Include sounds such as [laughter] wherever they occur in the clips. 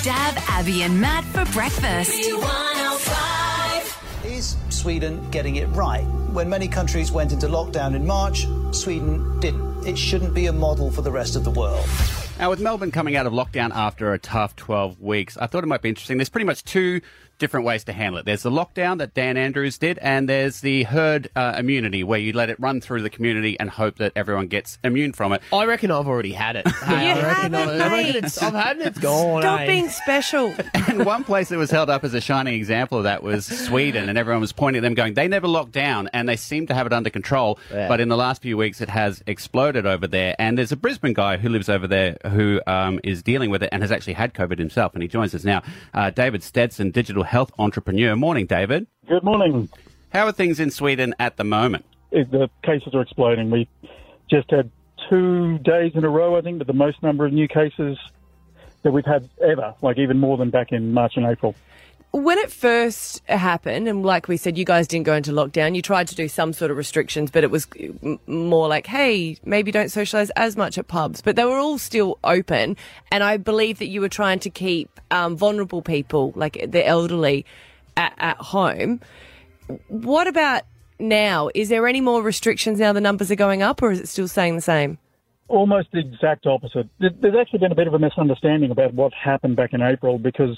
Stav Abby and Matt for breakfast. Is Sweden getting it right? When many countries went into lockdown in March, Sweden didn't. It shouldn't be a model for the rest of the world. Now, with Melbourne coming out of lockdown after a tough 12 weeks, I thought it might be interesting. There's pretty much two different ways to handle it. There's the lockdown that Dan Andrews did, and there's the herd uh, immunity, where you let it run through the community and hope that everyone gets immune from it. I reckon I've already had it. [laughs] Hey, You I reckon, haven't, I, I reckon it's, I've had it, it's gone. Stop eh? being special. [laughs] And one place that was held up as a shining example of that was Sweden, and everyone was pointing at them, going, they never locked down, and they seem to have it under control. Yeah. But in the last few weeks, it has exploded over there. And there's a Brisbane guy who lives over there who um, is dealing with it and has actually had COVID himself, and he joins us now. Uh, David Stetson, digital health entrepreneur. Morning, David. Good morning. How are things in Sweden at the moment? The cases are exploding. We just had two days in a row, I think, with the most number of new cases that we've had ever, like even more than back in March and April. When it first happened, and like we said, you guys didn't go into lockdown. You tried to do some sort of restrictions, but it was more like, hey, maybe don't socialize as much at pubs. But they were all still open, and I believe that you were trying to keep um, vulnerable people, like the elderly, at, at home. What about now? Is there any more restrictions now? The numbers are going up, or is it still staying the same? Almost the exact opposite. There's actually been a bit of a misunderstanding about what happened back in April because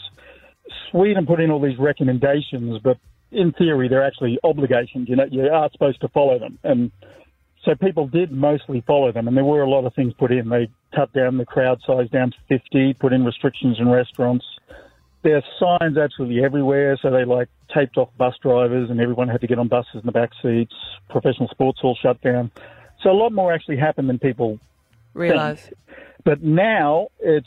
Sweden put in all these recommendations, but in theory, they're actually obligations. You know, you are supposed to follow them. And so people did mostly follow them, and there were a lot of things put in. They cut down the crowd size down to 50, put in restrictions in restaurants. There are signs absolutely everywhere, so they like taped off bus drivers, and everyone had to get on buses in the back seats. Professional sports all shut down. So a lot more actually happened than people Realize. but now it's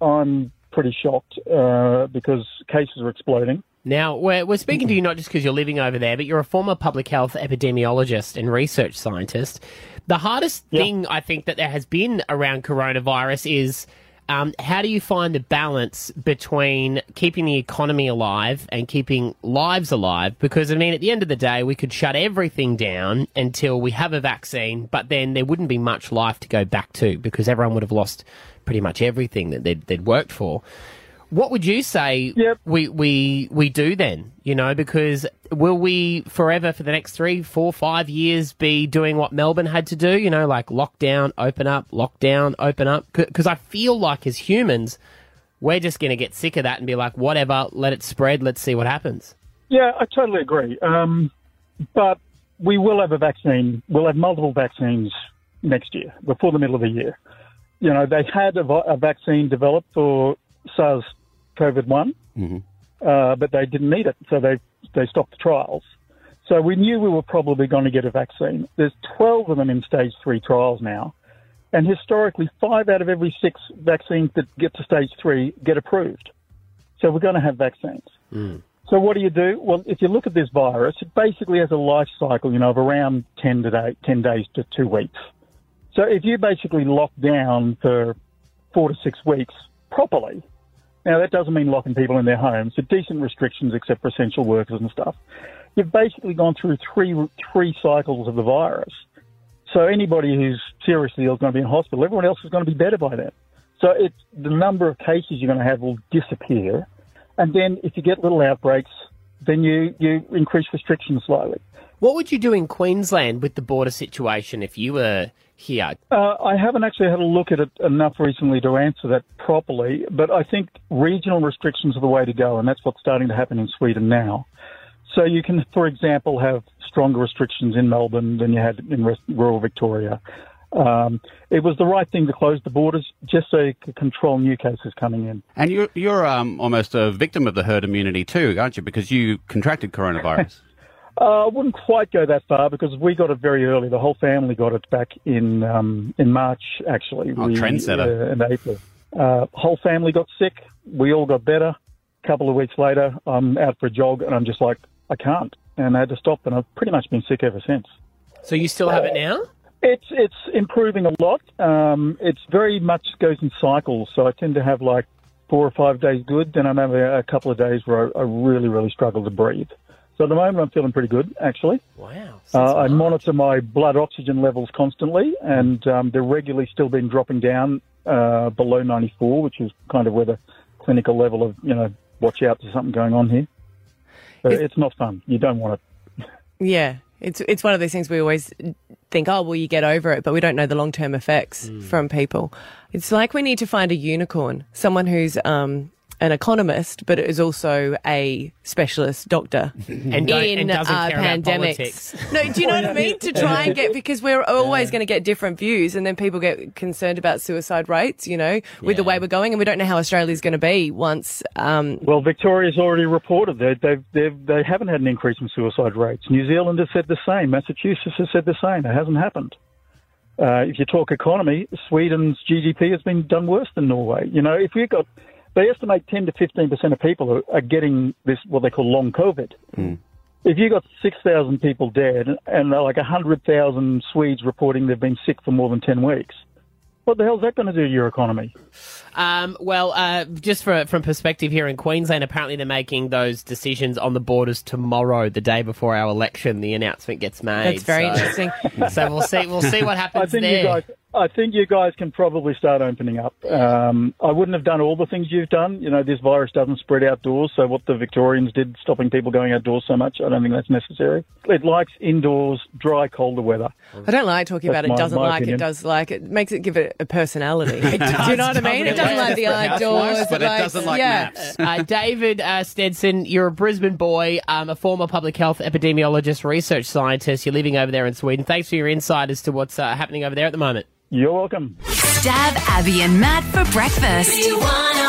I'm pretty shocked uh, because cases are exploding. Now, we're, we're speaking to you not just because you're living over there, but you're a former public health epidemiologist and research scientist. The hardest thing I think that there has been around coronavirus is um, how do you find the balance between keeping the economy alive and keeping lives alive? Because, I mean, at the end of the day, we could shut everything down until we have a vaccine, but then there wouldn't be much life to go back to because everyone would have lost pretty much everything that they'd, they'd worked for. What would you say we, we we do then? You know, because will we forever for the next three, four, five years be doing what Melbourne had to do? You know, like lockdown, open up, lockdown, open up. Because I feel like as humans, we're just going to get sick of that and be like, whatever, let it spread, let's see what happens. Yeah, I totally agree. Um, but we will have a vaccine. We'll have multiple vaccines next year, before the middle of the year. You know, they had a, a vaccine developed for SARS COVID one, uh, but they didn't need it, so they they stopped the trials. So we knew we were probably going to get a vaccine. There's 12 of them in stage three trials now, and historically, five out of every six vaccines that get to stage three get approved. So we're going to have vaccines. So what do you do? Well, if you look at this virus, it basically has a life cycle, you know, of around 10 to day, 10 days to two weeks. So if you basically lock down for four to six weeks properly, now that doesn't mean locking people in their homes, so decent restrictions except for essential workers and stuff. You've basically gone through three three cycles of the virus. So anybody who's seriously ill is going to be in hospital. Everyone else is going to be better by then. So it's the number of cases you're going to have will disappear, and then if you get little outbreaks, then you you increase restrictions slightly. What would you do in Queensland with the border situation if you were here? Uh, I haven't actually had a look at it enough recently to answer that properly, but I think regional restrictions are the way to go, and that's what's starting to happen in Sweden now. So you can, for example, have stronger restrictions in Melbourne than you had in rural Victoria. Um, it was the right thing to close the borders just so you could control new cases coming in. And you're, you're um, almost a victim of the herd immunity too, aren't you? Because you contracted coronavirus. [laughs] Uh, I wouldn't quite go that far because we got it very early. The whole family got it back in um, in March, actually. Oh, we, trendsetter. Uh, in April. Uh, whole family got sick. We all got better. A couple of weeks later, I'm out for a jog, and I'm just like, I can't, and I had to stop. And I've pretty much been sick ever since. So you still have it now? It's it's improving a lot. Um, it's very much goes in cycles. So I tend to have like four or five days good, then I'm having a, a couple of days where I, I really really struggle to breathe. So at the moment I'm feeling pretty good actually. Wow. Uh, I monitor my blood oxygen levels constantly, and um, they're regularly still been dropping down uh, below 94, which is kind of where the clinical level of you know, watch out, there's something going on here. So Is- it's not fun. You don't want it. Yeah, it's it's one of those things we always think, oh, well, you get over it, but we don't know the long term effects from people. It's like we need to find a unicorn, someone who's um, an economist, but is also a specialist doctor [laughs] And, in and doesn't uh, care pandemics. politics. No, do you know what I mean? To try and get [laughs] because we're always going to get different views, and then people get concerned about suicide rates. You know, with the way we're going, and we don't know how Australia's going to be once. Um, Well, Victoria's already reported that they've, they've, they haven't had an increase in suicide rates. New Zealand has said the same. Massachusetts has said the same. It hasn't happened. Uh, if you talk economy, Sweden's GDP has been done worse than Norway. You know, if we've got, they estimate 10 to 15 percent of people are, are getting this what they call long COVID. If you've got 6,000 people dead and like 100,000 Swedes reporting they've been sick for more than 10 weeks, what the hell's that going to do to your economy? Um, well, uh, just for, from perspective here in Queensland, apparently they're making those decisions on the borders tomorrow, the day before our election. The announcement gets made. that's very so, interesting. [laughs] So we'll see. We'll see what I happens think there. you guys. I think you guys can probably start opening up. Um, I wouldn't have done all the things you've done. You know, this virus doesn't spread outdoors. So what the Victorians did, stopping people going outdoors so much, I don't think that's necessary. It likes indoors, dry, colder weather. I don't like talking about That's it. my- Doesn't like opinion. it. Does like it. Makes it give it a personality. [laughs] do you know what I mean? It doesn't like the outdoors, but it likes- doesn't like yeah. maps. uh, David uh, Stedson, you're a Brisbane boy, um, a former public health epidemiologist, research scientist. You're living over there in Sweden. Thanks for your insight as to what's uh, happening over there at the moment. You're welcome. Stav Abby and Matt for breakfast. You wanna